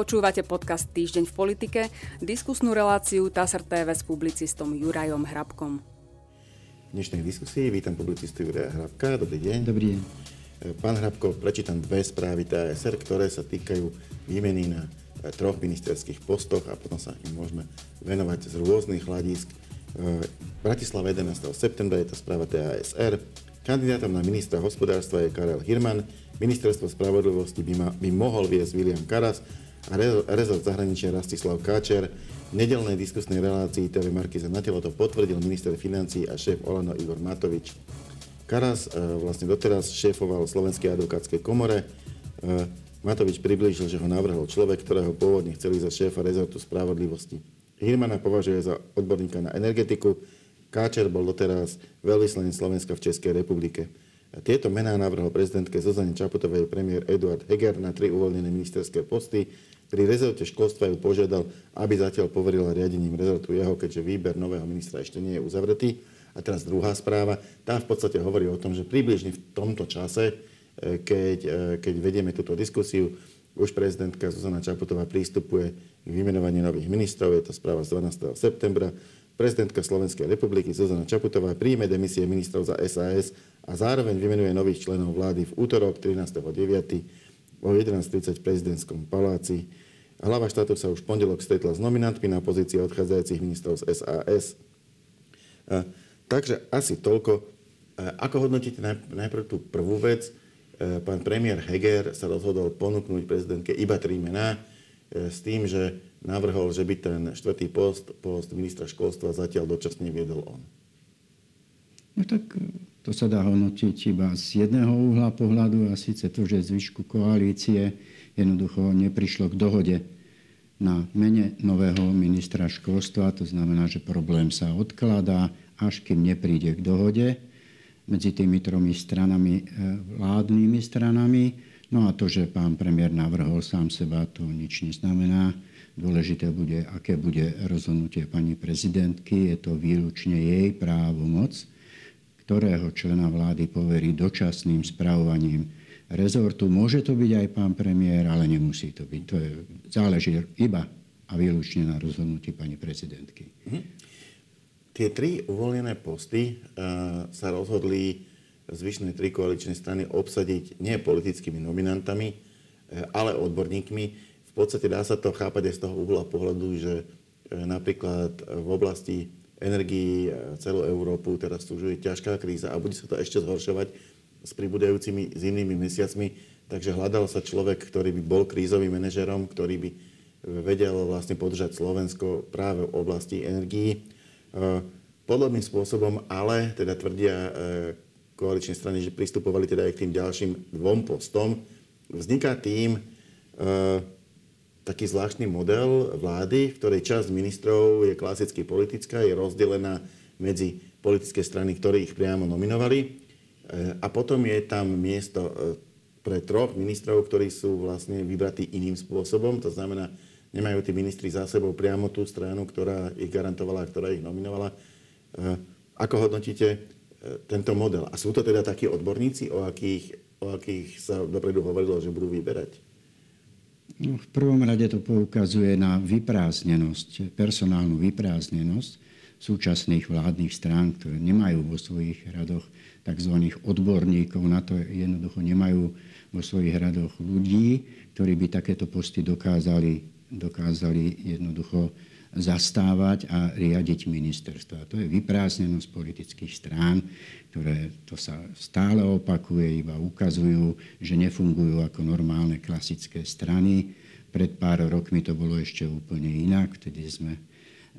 Počúvate podcast Týždeň v politike, diskusnú reláciu TASR TV s publicistom Jurajom Hrabkom. V dnešnej diskusii vítam publicistu Juraja Hrabka. Dobrý deň. Dobrý deň. Pán Hrabko, prečítam dve správy TASR, ktoré sa týkajú výmeny na eh, troch ministerských postoch a potom sa im môžeme venovať z rôznych hľadisk. Eh, Bratislava 11. septembra je to správa TASR. Kandidátom na ministra hospodárstva je Karel Hirman, ministerstvo spravodlivosti by, ma, by mohol viesť William Karas a rezort zahraničia Rastislav Káčer. V nedelnej diskusnej relácii TV Markiza na telo to potvrdil minister financí a šéf Olano Igor Matovič. Karas e, vlastne doteraz šéfoval Slovenskej advokátskej komore. E, Matovič priblížil, že ho navrhol človek, ktorého pôvodne chceli za šéfa rezortu spravodlivosti. Hirmana považuje za odborníka na energetiku. Káčer bol doteraz veľvyslanec Slovenska v Českej republike. Tieto mená navrhol prezidentke Zuzane Čaputovej premiér Eduard Heger na tri uvoľnené ministerské posty. Pri rezorte školstva ju požiadal, aby zatiaľ poverila riadením rezortu jeho, keďže výber nového ministra ešte nie je uzavretý. A teraz druhá správa. Tá v podstate hovorí o tom, že približne v tomto čase, e, keď, e, keď vedieme túto diskusiu, už prezidentka Zuzana Čaputová prístupuje k vymenovaniu nových ministrov. Je to správa z 12. septembra. Prezidentka Slovenskej republiky Zuzana Čaputová príjme demisie ministrov za SAS a zároveň vymenuje nových členov vlády v útorok 13.9. o 11.30 v prezidentskom paláci. Hlava štátu sa už v pondelok stretla s nominantmi na pozície odchádzajúcich ministrov z SAS. A, takže asi toľko. Ako hodnotíte najprv tú prvú vec? A, pán premiér Heger sa rozhodol ponúknuť prezidentke iba tri mená e, s tým, že navrhol, že by ten štvrtý post, post ministra školstva zatiaľ dočasne viedol on. No tak e, to sa dá hodnotiť iba z jedného uhla pohľadu a síce to, že zvyšku koalície jednoducho neprišlo k dohode na mene nového ministra školstva. To znamená, že problém sa odkladá, až kým nepríde k dohode medzi tými tromi stranami, e, vládnymi stranami. No a to, že pán premiér navrhol sám seba, to nič neznamená. Dôležité bude, aké bude rozhodnutie pani prezidentky. Je to výlučne jej právomoc, ktorého člena vlády poverí dočasným spravovaním rezortu. Môže to byť aj pán premiér, ale nemusí to byť. To je, záleží iba a výlučne na rozhodnutí pani prezidentky. Mhm. Tie tri uvoľnené posty uh, sa rozhodli zvyšné tri koaličné strany obsadiť nie politickými nominantami, uh, ale odborníkmi. V podstate dá sa to chápať aj z toho uhla pohľadu, že uh, napríklad v oblasti energií celú Európu teraz súžuje ťažká kríza a bude sa to ešte zhoršovať s pribudajúcimi zimnými mesiacmi, takže hľadal sa človek, ktorý by bol krízovým manažerom, ktorý by vedel vlastne podržať Slovensko práve v oblasti energií. E, podobným spôsobom, ale teda tvrdia koaličné strany, že pristupovali teda aj k tým ďalším dvom postom. Vzniká tým taký zvláštny model vlády, v ktorej časť ministrov je klasicky politická, je rozdelená medzi politické strany, ktoré ich priamo nominovali a potom je tam miesto e, pre troch ministrov, ktorí sú vlastne vybratí iným spôsobom. To znamená, nemajú tí ministri za sebou priamo tú stranu, ktorá ich garantovala, ktorá ich nominovala. E, ako hodnotíte e, tento model? A sú to teda takí odborníci, o akých, o akých sa dopredu hovorilo, že budú vyberať? No, v prvom rade to poukazuje na vyprázdnenosť, personálnu vyprázdnenosť súčasných vládnych strán, ktoré nemajú vo svojich radoch tzv. odborníkov na to jednoducho nemajú vo svojich radoch ľudí, ktorí by takéto posty dokázali, dokázali jednoducho zastávať a riadiť ministerstva. To je vyprázdnenosť politických strán, ktoré to sa stále opakuje, iba ukazujú, že nefungujú ako normálne klasické strany. Pred pár rokmi to bolo ešte úplne inak, vtedy sme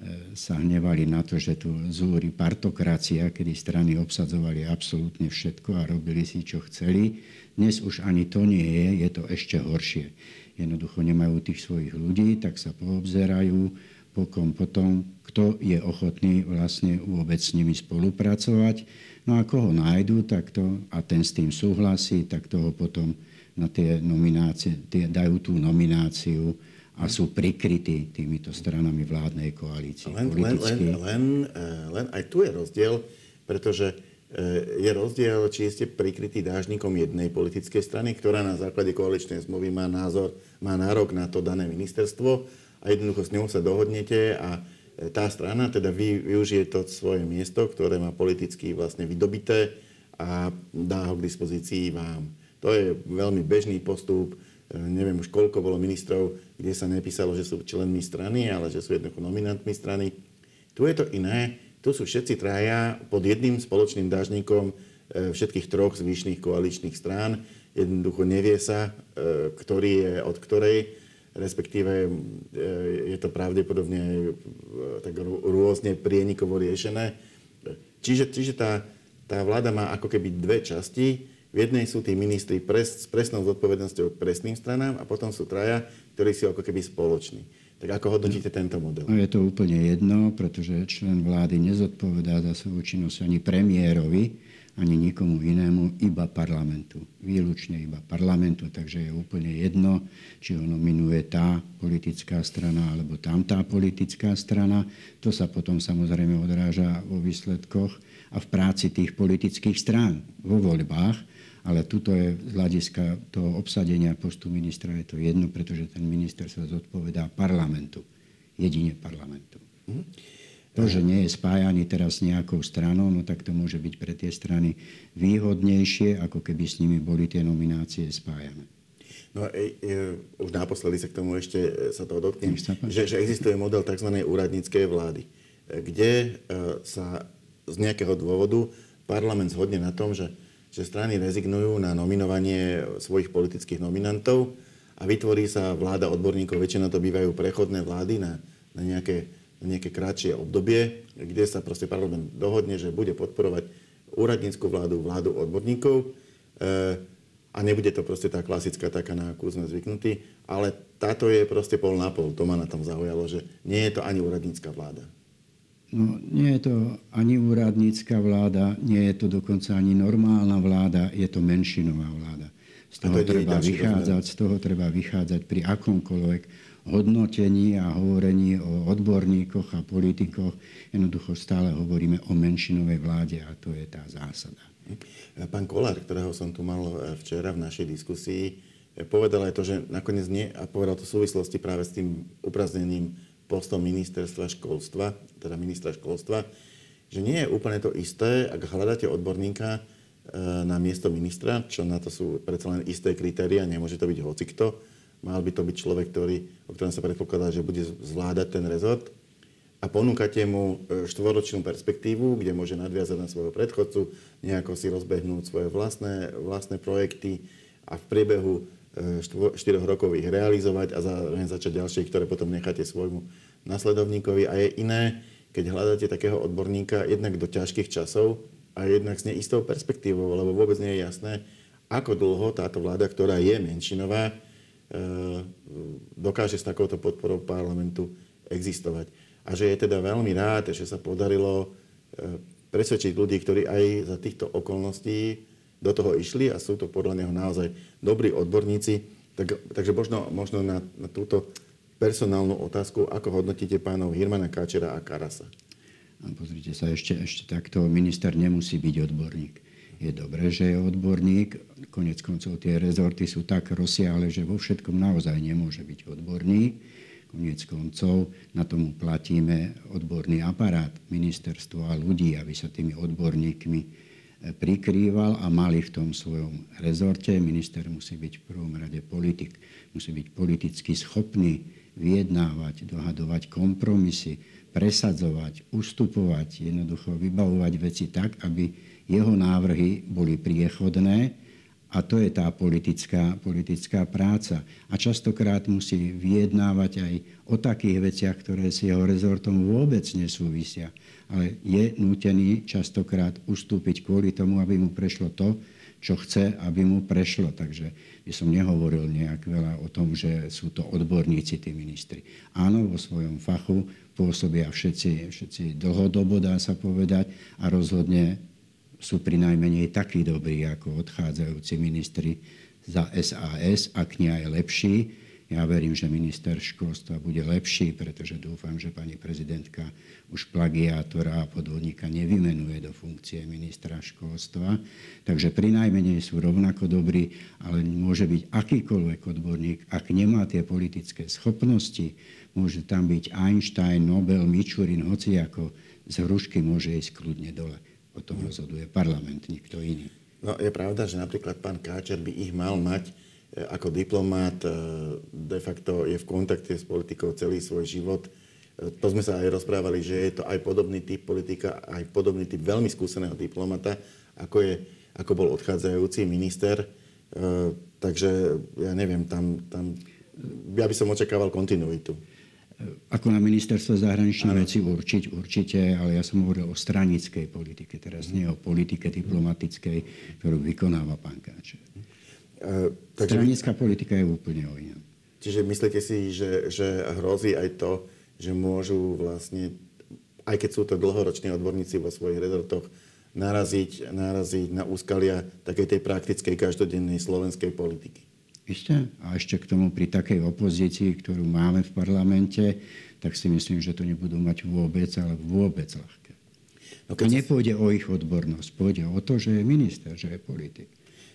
E, sa hnevali na to, že tu zúri partokracia, kedy strany obsadzovali absolútne všetko a robili si, čo chceli. Dnes už ani to nie je, je to ešte horšie. Jednoducho nemajú tých svojich ľudí, tak sa poobzerajú, pokom potom, kto je ochotný vlastne vôbec s nimi spolupracovať. No a koho nájdu, tak to, a ten s tým súhlasí, tak toho potom na tie nominácie, tie, dajú tú nomináciu a sú prikrytí týmito stranami vládnej koalície. Len, len, len, len, eh, len aj tu je rozdiel, pretože je rozdiel, či ste prikrytí dážnikom jednej politickej strany, ktorá na základe koaličnej zmluvy má názor, má nárok na to dané ministerstvo a jednoducho s ňou sa dohodnete a tá strana teda vy, využije to svoje miesto, ktoré má politicky vlastne vydobité a dá ho k dispozícii vám. To je veľmi bežný postup. Neviem už koľko bolo ministrov, kde sa nepísalo, že sú členmi strany, ale že sú jednoducho nominantmi strany. Tu je to iné tu sú všetci traja pod jedným spoločným dážnikom e, všetkých troch zvyšných koaličných strán. Jednoducho nevie sa, e, ktorý je od ktorej, respektíve e, je to pravdepodobne tak rôzne prienikovo riešené. Čiže, čiže tá, tá vláda má ako keby dve časti. V jednej sú tí ministri pres, s presnou zodpovednosťou k presným stranám a potom sú traja, ktorí sú ako keby spoloční. Tak ako hodnotíte tento model? No je to úplne jedno, pretože člen vlády nezodpovedá za svoju činnosť ani premiérovi, ani nikomu inému, iba parlamentu. Výlučne iba parlamentu, takže je úplne jedno, či ho nominuje tá politická strana alebo tamtá politická strana. To sa potom samozrejme odráža vo výsledkoch a v práci tých politických strán vo voľbách ale tuto je z hľadiska toho obsadenia postu ministra je to jedno, pretože ten minister sa zodpovedá parlamentu. Jedine parlamentu. Mm. To, že nie je spájaný teraz s nejakou stranou, no tak to môže byť pre tie strany výhodnejšie, ako keby s nimi boli tie nominácie spájané. No e, e, už naposledy sa k tomu ešte e, sa toho dotknem, že, že existuje model tzv. úradníckej vlády, kde e, sa z nejakého dôvodu parlament zhodne na tom, že že strany rezignujú na nominovanie svojich politických nominantov a vytvorí sa vláda odborníkov, väčšinou to bývajú prechodné vlády na, na, nejaké, na nejaké kratšie obdobie, kde sa proste parlament dohodne, že bude podporovať úradníckú vládu, vládu odborníkov. E, a nebude to proste tá klasická taká, na akú sme zvyknutí, ale táto je proste pol na pol. To ma na tom zaujalo, že nie je to ani úradnícka vláda. No, nie je to ani úradnícka vláda, nie je to dokonca ani normálna vláda, je to menšinová vláda. Z toho, to treba vychádzať, z toho treba vychádzať pri akomkoľvek hodnotení a hovorení o odborníkoch a politikoch. Jednoducho stále hovoríme o menšinovej vláde a to je tá zásada. Pán Kolár, ktorého som tu mal včera v našej diskusii, povedal aj to, že nakoniec nie, a povedal to v súvislosti práve s tým upraznením postom ministerstva školstva, teda ministra školstva, že nie je úplne to isté, ak hľadáte odborníka e, na miesto ministra, čo na to sú predsa len isté kritéria, nemôže to byť hocikto. Mal by to byť človek, ktorý, o ktorom sa predpokladá, že bude zvládať ten rezort a ponúkate mu e, štvoročnú perspektívu, kde môže nadviazať na svojho predchodcu, nejako si rozbehnúť svoje vlastné, vlastné projekty a v priebehu 4 rokov ich realizovať a zároveň začať ďalšie, ktoré potom necháte svojmu nasledovníkovi. A je iné, keď hľadáte takého odborníka jednak do ťažkých časov a jednak s neistou perspektívou, lebo vôbec nie je jasné, ako dlho táto vláda, ktorá je menšinová, e, dokáže s takouto podporou parlamentu existovať. A že je teda veľmi rád, že sa podarilo e, presvedčiť ľudí, ktorí aj za týchto okolností do toho išli a sú to podľa neho naozaj dobrí odborníci. Tak, takže možno, možno na, na túto personálnu otázku, ako hodnotíte pánov Hirmana Káčera a Karasa? Pozrite sa, ešte, ešte takto minister nemusí byť odborník. Je dobré, že je odborník. Konec koncov tie rezorty sú tak rozsiahle, že vo všetkom naozaj nemôže byť odborník. Konec koncov na tomu platíme odborný aparát, ministerstvo a ľudí, aby sa tými odborníkmi prikrýval a mali v tom svojom rezorte. Minister musí byť v prvom rade politik, musí byť politicky schopný vyjednávať, dohadovať kompromisy, presadzovať, ustupovať, jednoducho vybavovať veci tak, aby jeho návrhy boli priechodné a to je tá politická, politická práca. A častokrát musí vyjednávať aj o takých veciach, ktoré s jeho rezortom vôbec nesúvisia ale je nútený častokrát ustúpiť kvôli tomu, aby mu prešlo to, čo chce, aby mu prešlo. Takže by som nehovoril nejak veľa o tom, že sú to odborníci, tí ministri. Áno, vo svojom fachu pôsobia všetci, všetci dlhodobo, dá sa povedať, a rozhodne sú pri najmenej takí dobrí ako odchádzajúci ministri za SAS, ak nie aj lepší. Ja verím, že minister školstva bude lepší, pretože dúfam, že pani prezidentka už plagiátora a podvodníka nevymenuje do funkcie ministra školstva. Takže pri najmenej sú rovnako dobrí, ale môže byť akýkoľvek odborník, ak nemá tie politické schopnosti, môže tam byť Einstein, Nobel, Mičurin, hoci ako z hrušky môže ísť kľudne dole. O tom rozhoduje parlament, nikto iný. No je pravda, že napríklad pán Káčer by ich mal mať E, ako diplomát e, de facto je v kontakte s politikou celý svoj život. E, to sme sa aj rozprávali, že je to aj podobný typ politika, aj podobný typ veľmi skúseného diplomata, ako, je, ako bol odchádzajúci minister. Takže ja neviem, tam, tam ja by som očakával kontinuitu. Ako na ministerstvo zahraničných vecí určiť, určite, ale ja som hovoril o stranickej politike, teraz nie o politike diplomatickej, ktorú vykonáva pán Káčer. Uh, takže Stranická politika je úplne o inom. Čiže myslíte si, že, že hrozí aj to, že môžu vlastne, aj keď sú to dlhoroční odborníci vo svojich rezortoch, naraziť, naraziť na úskalia takej tej praktickej každodennej slovenskej politiky? Isté. A ešte k tomu pri takej opozícii, ktorú máme v parlamente, tak si myslím, že to nebudú mať vôbec, ale vôbec ľahké. No keď... To nepôjde o ich odbornosť, pôjde o to, že je minister, že je politik.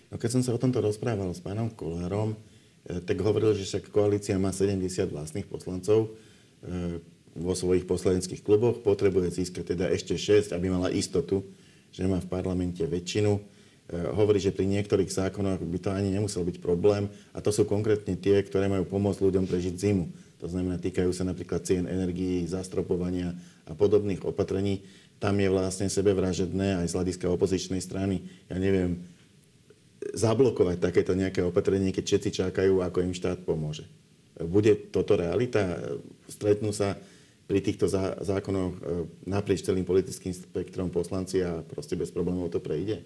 No keď som sa o tomto rozprával s pánom Kolárom, eh, tak hovoril, že však koalícia má 70 vlastných poslancov eh, vo svojich poslaneckých kluboch, potrebuje získať teda ešte 6, aby mala istotu, že má v parlamente väčšinu. Eh, hovorí, že pri niektorých zákonoch by to ani nemusel byť problém a to sú konkrétne tie, ktoré majú pomôcť ľuďom prežiť zimu. To znamená, týkajú sa napríklad cien energií, zastropovania a podobných opatrení. Tam je vlastne sebevražedné aj z hľadiska opozičnej strany. Ja neviem, zablokovať takéto nejaké opatrenie, keď všetci čakajú, ako im štát pomôže. Bude toto realita? Stretnú sa pri týchto zákonoch e, naprieč celým politickým spektrom poslanci a proste bez problémov to prejde?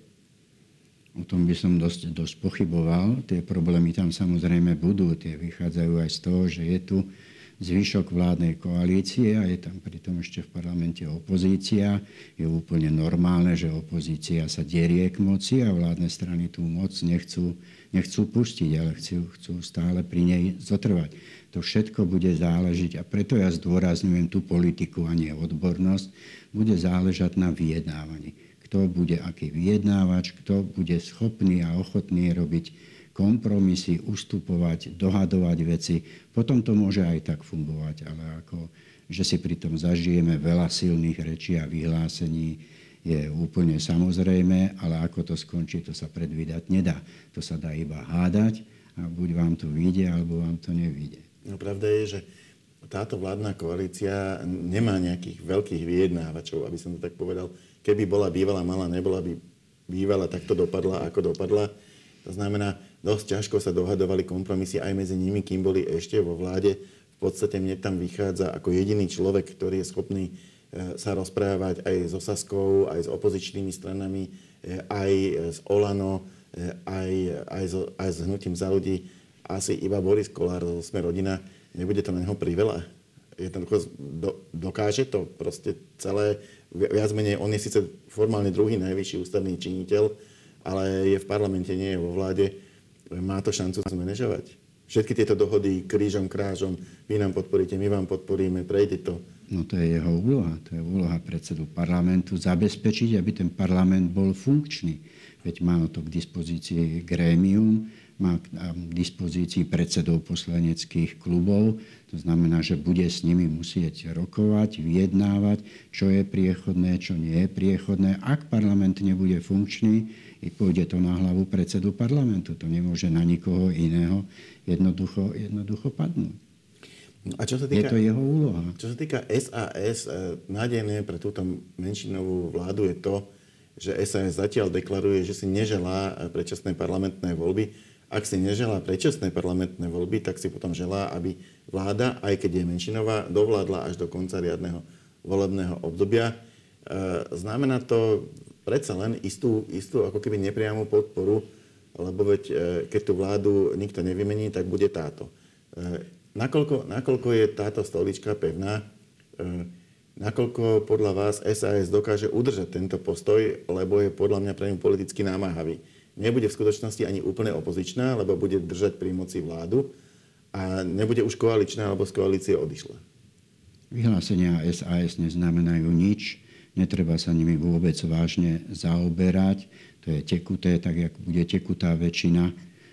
O tom by som dosť, dosť pochyboval. Tie problémy tam samozrejme budú. Tie vychádzajú aj z toho, že je tu zvyšok vládnej koalície a je tam pritom ešte v parlamente opozícia. Je úplne normálne, že opozícia sa derie k moci a vládne strany tú moc nechcú, nechcú pustiť, ale chcú, chcú stále pri nej zotrvať. To všetko bude záležiť a preto ja zdôrazňujem tú politiku a nie odbornosť. Bude záležať na vyjednávaní. Kto bude aký vyjednávač, kto bude schopný a ochotný robiť kompromisy, ustupovať, dohadovať veci. Potom to môže aj tak fungovať, ale ako, že si pritom zažijeme veľa silných rečí a vyhlásení, je úplne samozrejme, ale ako to skončí, to sa predvídať nedá. To sa dá iba hádať a buď vám to vyjde, alebo vám to nevyjde. No pravda je, že táto vládna koalícia nemá nejakých veľkých vyjednávačov, aby som to tak povedal. Keby bola bývala malá, nebola by bývala, tak to dopadla, ako dopadla. To znamená, dosť ťažko sa dohadovali kompromisy aj medzi nimi, kým boli ešte vo vláde. V podstate mne tam vychádza ako jediný človek, ktorý je schopný e, sa rozprávať aj so Saskou, aj s opozičnými stranami, e, aj s Olano, e, aj, aj, so, aj s hnutím za ľudí. Asi iba Boris Kolár, sme rodina, nebude to na neho priveľa. Jednoducho do, dokáže to proste celé, viac menej, on je síce formálne druhý najvyšší ústavný činiteľ, ale je v parlamente, nie je vo vláde má to šancu zmanéžovať? Všetky tieto dohody krížom, krážom, vy nám podporíte, my vám podporíme, prejde to. No to je jeho úloha. To je úloha predsedu parlamentu zabezpečiť, aby ten parlament bol funkčný. Veď má to k dispozícii grémium, má k dispozícii predsedov poslaneckých klubov. To znamená, že bude s nimi musieť rokovať, vyjednávať, čo je priechodné, čo nie je priechodné. Ak parlament nebude funkčný, i pôjde to na hlavu predsedu parlamentu. To nemôže na nikoho iného jednoducho, jednoducho padnúť. A čo sa týka, je to jeho úloha. Čo sa týka SAS, eh, nádejné pre túto menšinovú vládu je to, že SAS zatiaľ deklaruje, že si neželá predčasné parlamentné voľby ak si neželá predčasné parlamentné voľby, tak si potom želá, aby vláda, aj keď je menšinová, dovládla až do konca riadneho volebného obdobia. E, znamená to predsa len istú, istú ako keby nepriamú podporu, lebo veď e, keď tú vládu nikto nevymení, tak bude táto. E, nakoľko, nakoľko je táto stolička pevná, nakoľko podľa vás SAS dokáže udržať tento postoj, lebo je podľa mňa pre ňu politicky námahavý nebude v skutočnosti ani úplne opozičná, lebo bude držať pri moci vládu, a nebude už koaličná alebo z koalície odišla. Vyhlásenia SAS neznamenajú nič, netreba sa nimi vôbec vážne zaoberať. To je tekuté, tak jak bude tekutá väčšina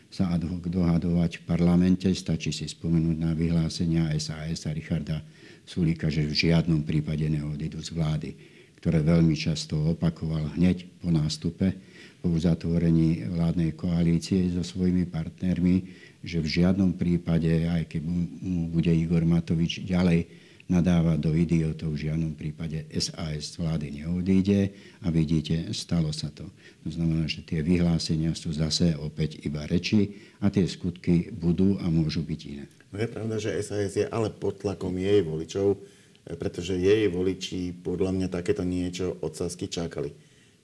sa ad hoc dohadovať v parlamente. Stačí si spomenúť na vyhlásenia SAS a Richarda Sulíka, že v žiadnom prípade neodídu z vlády, ktoré veľmi často opakoval hneď po nástupe, po uzatvorení vládnej koalície so svojimi partnermi, že v žiadnom prípade, aj keď mu bude Igor Matovič ďalej nadávať do idiotov, v žiadnom prípade SAS vlády neodíde a vidíte, stalo sa to. To znamená, že tie vyhlásenia sú zase opäť iba reči a tie skutky budú a môžu byť iné. No je pravda, že SAS je ale pod tlakom jej voličov, pretože jej voliči podľa mňa takéto niečo od Sasky čakali.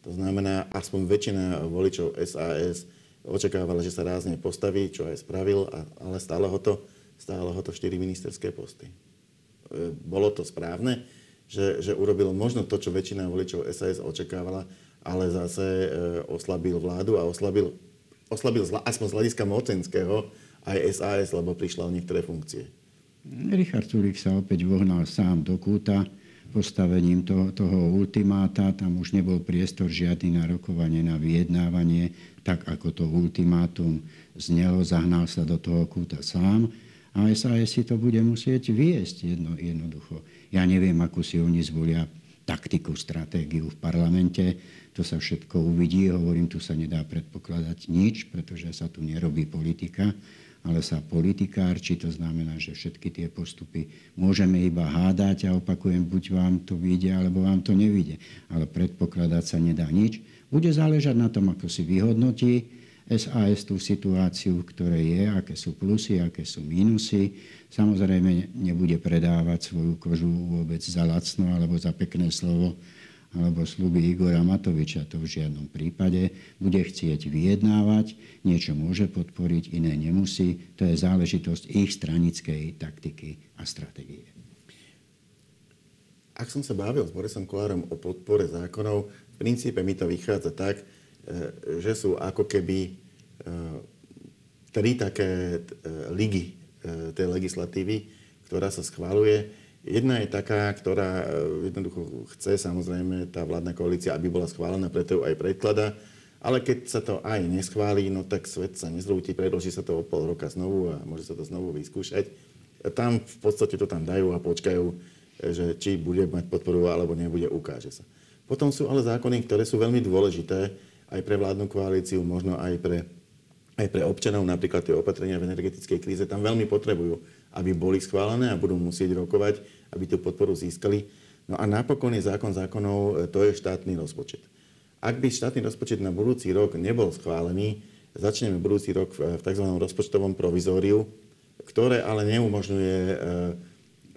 To znamená, aspoň väčšina voličov SAS očakávala, že sa rázne postaví, čo aj spravil, ale stále ho to, stále ho to 4 ministerské posty. E, bolo to správne, že, že urobil možno to, čo väčšina voličov SAS očakávala, ale zase e, oslabil vládu a oslabil, oslabil aspoň z hľadiska mocenského aj SAS, lebo prišla o niektoré funkcie. Richard Sulik sa opäť vohnal sám do kúta postavením toho, toho ultimáta. Tam už nebol priestor žiadny na rokovanie, na vyjednávanie, tak ako to ultimátum znelo, zahnal sa do toho kúta sám a SAS si to bude musieť viesť jedno, jednoducho. Ja neviem, akú si oni zvolia taktiku, stratégiu v parlamente. To sa všetko uvidí. Hovorím, tu sa nedá predpokladať nič, pretože sa tu nerobí politika, ale sa politikárči. To znamená, že všetky tie postupy môžeme iba hádať a opakujem, buď vám to vyjde, alebo vám to nevyjde. Ale predpokladať sa nedá nič. Bude záležať na tom, ako si vyhodnotí SAS tú situáciu, ktoré je, aké sú plusy, aké sú mínusy. Samozrejme nebude predávať svoju kožu vôbec za lacno alebo za pekné slovo alebo sluby Igora Matoviča, to v žiadnom prípade. Bude chcieť vyjednávať, niečo môže podporiť, iné nemusí. To je záležitosť ich stranickej taktiky a stratégie. Ak som sa bavil s Borisom Kolárom o podpore zákonov, v princípe mi to vychádza tak, E, že sú ako keby tri také e, ligy tej legislatívy, ktorá sa schváluje. Jedna je taká, ktorá jednoducho chce samozrejme tá vládna koalícia, aby bola schválená, preto ju aj predklada. Ale keď sa to aj neschválí, no tak svet sa nezrúti, predloží sa to o pol roka znovu a môže sa to znovu vyskúšať. Tam v podstate to tam dajú a počkajú, že či bude mať podporu alebo nebude, ukáže sa. Potom sú ale zákony, ktoré sú veľmi dôležité, aj pre vládnu koalíciu, možno aj pre, aj pre občanov, napríklad tie opatrenia v energetickej kríze, tam veľmi potrebujú, aby boli schválené a budú musieť rokovať, aby tú podporu získali. No a napokon je zákon zákonov, e, to je štátny rozpočet. Ak by štátny rozpočet na budúci rok nebol schválený, začneme budúci rok v tzv. rozpočtovom provizóriu, ktoré ale neumožňuje e,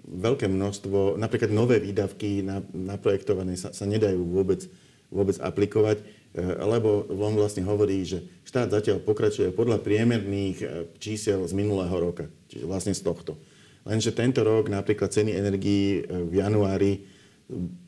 veľké množstvo, napríklad nové výdavky naprojektované sa, sa nedajú vôbec, vôbec aplikovať lebo on vlastne hovorí, že štát zatiaľ pokračuje podľa priemerných eh, čísel z minulého roka, čiže vlastne z tohto. Lenže tento rok napríklad ceny energií eh, v januári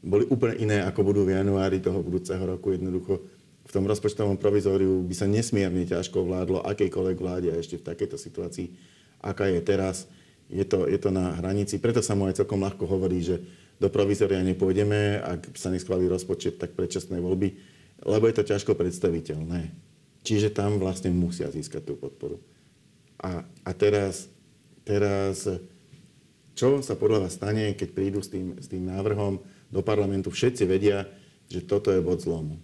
boli úplne iné, ako budú v januári toho budúceho roku. Jednoducho v tom rozpočtovom provizóriu by sa nesmierne ťažko vládlo akejkoľvek vláde a ešte v takejto situácii, aká je teraz. Je to, je to na hranici. Preto sa mu aj celkom ľahko hovorí, že do provizória nepôjdeme, ak sa neschválí rozpočet, tak predčasné voľby lebo je to ťažko predstaviteľné. Čiže tam vlastne musia získať tú podporu. A, a teraz, teraz, čo sa podľa vás stane, keď prídu s tým, s tým návrhom do parlamentu? Všetci vedia, že toto je bod zlomu.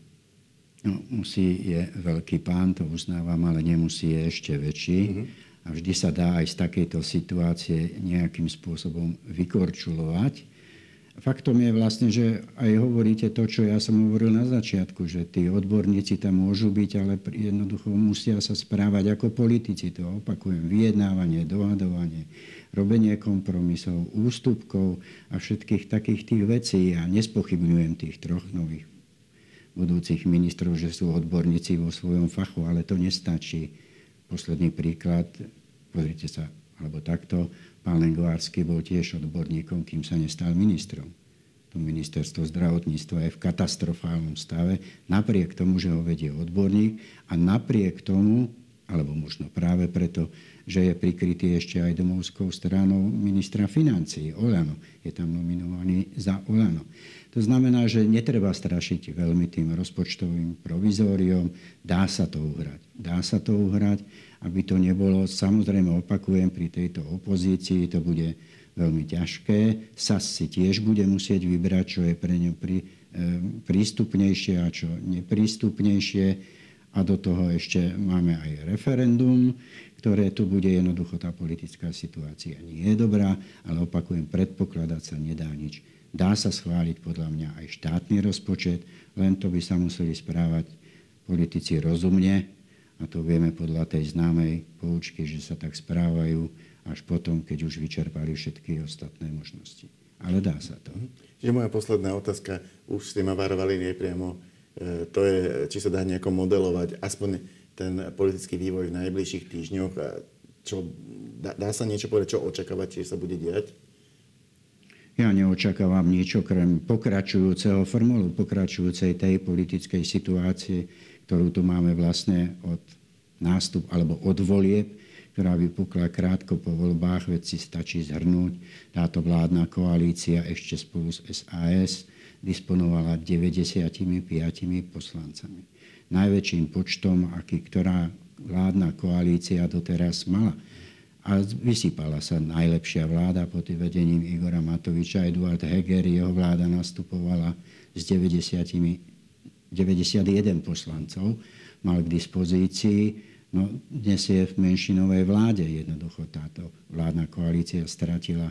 No, musí je veľký pán, to uznávam, ale nemusí je ešte väčší. Mm-hmm. A vždy sa dá aj z takejto situácie nejakým spôsobom vykorčulovať faktom je vlastne, že aj hovoríte to, čo ja som hovoril na začiatku, že tí odborníci tam môžu byť, ale jednoducho musia sa správať ako politici. To opakujem, vyjednávanie, dohadovanie, robenie kompromisov, ústupkov a všetkých takých tých vecí. Ja nespochybňujem tých troch nových budúcich ministrov, že sú odborníci vo svojom fachu, ale to nestačí. Posledný príklad, pozrite sa, alebo takto, Pán Lengvársky bol tiež odborníkom, kým sa nestal ministrom. To ministerstvo zdravotníctva je v katastrofálnom stave, napriek tomu, že ho vedie odborník a napriek tomu alebo možno práve preto, že je prikrytý ešte aj domovskou stranou ministra financí, Olano. Je tam nominovaný za Olano. To znamená, že netreba strašiť veľmi tým rozpočtovým provizóriom. Dá sa to uhrať. Dá sa to uhrať, aby to nebolo, samozrejme opakujem, pri tejto opozícii to bude veľmi ťažké. SAS si tiež bude musieť vybrať, čo je pre ňu pri, e, prístupnejšie a čo neprístupnejšie a do toho ešte máme aj referendum, ktoré tu bude jednoducho tá politická situácia nie je dobrá, ale opakujem, predpokladať sa nedá nič. Dá sa schváliť podľa mňa aj štátny rozpočet, len to by sa museli správať politici rozumne a to vieme podľa tej známej poučky, že sa tak správajú až potom, keď už vyčerpali všetky ostatné možnosti. Ale dá sa to. Čiže moja posledná otázka, už ste ma varovali nepriamo, E, to je, či sa dá nejako modelovať aspoň ten politický vývoj v najbližších týždňoch. Čo, dá, dá sa niečo povedať, čo očakávať, či sa bude diať? Ja neočakávam nič okrem pokračujúceho formulu, pokračujúcej tej politickej situácie, ktorú tu máme vlastne od nástup alebo od volieb, ktorá vypukla krátko po voľbách, veď si stačí zhrnúť. Táto vládna koalícia ešte spolu s SAS disponovala 95 poslancami. Najväčším počtom, aký ktorá vládna koalícia doteraz mala. A vysypala sa najlepšia vláda pod vedením Igora Matoviča. Eduard Heger, jeho vláda nastupovala s 90, 91 poslancov, mal k dispozícii. No, dnes je v menšinovej vláde. Jednoducho táto vládna koalícia stratila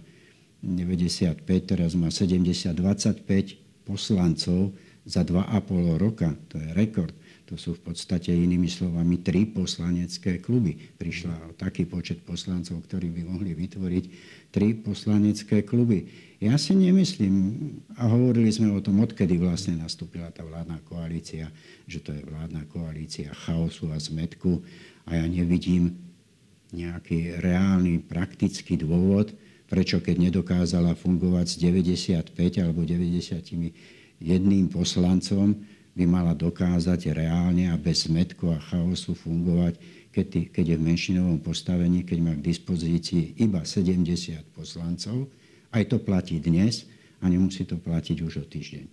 95, teraz má 70, 25 poslancov za 2,5 roka. To je rekord. To sú v podstate inými slovami tri poslanecké kluby. Prišla o taký počet poslancov, ktorí by mohli vytvoriť tri poslanecké kluby. Ja si nemyslím, a hovorili sme o tom, odkedy vlastne nastúpila tá vládna koalícia, že to je vládna koalícia chaosu a zmetku a ja nevidím nejaký reálny, praktický dôvod, prečo keď nedokázala fungovať s 95 alebo 90 jedným poslancom, by mala dokázať reálne a bez zmetku a chaosu fungovať, keď, keď je v menšinovom postavení, keď má k dispozícii iba 70 poslancov. Aj to platí dnes a nemusí to platiť už o týždeň.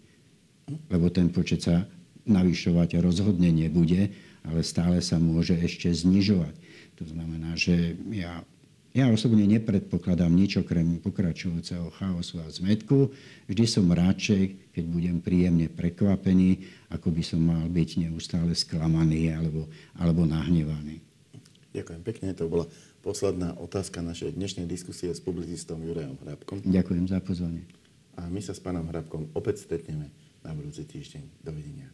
Lebo ten počet sa navyšovať rozhodne nebude, ale stále sa môže ešte znižovať. To znamená, že ja ja osobne nepredpokladám nič okrem pokračujúceho chaosu a zmetku. Vždy som radšej, keď budem príjemne prekvapený, ako by som mal byť neustále sklamaný alebo, alebo nahnevaný. Ďakujem pekne. To bola posledná otázka našej dnešnej diskusie s publicistom Jurajom Hrabkom. Ďakujem za pozvanie. A my sa s pánom Hrabkom opäť stretneme na budúci týždeň. Dovidenia.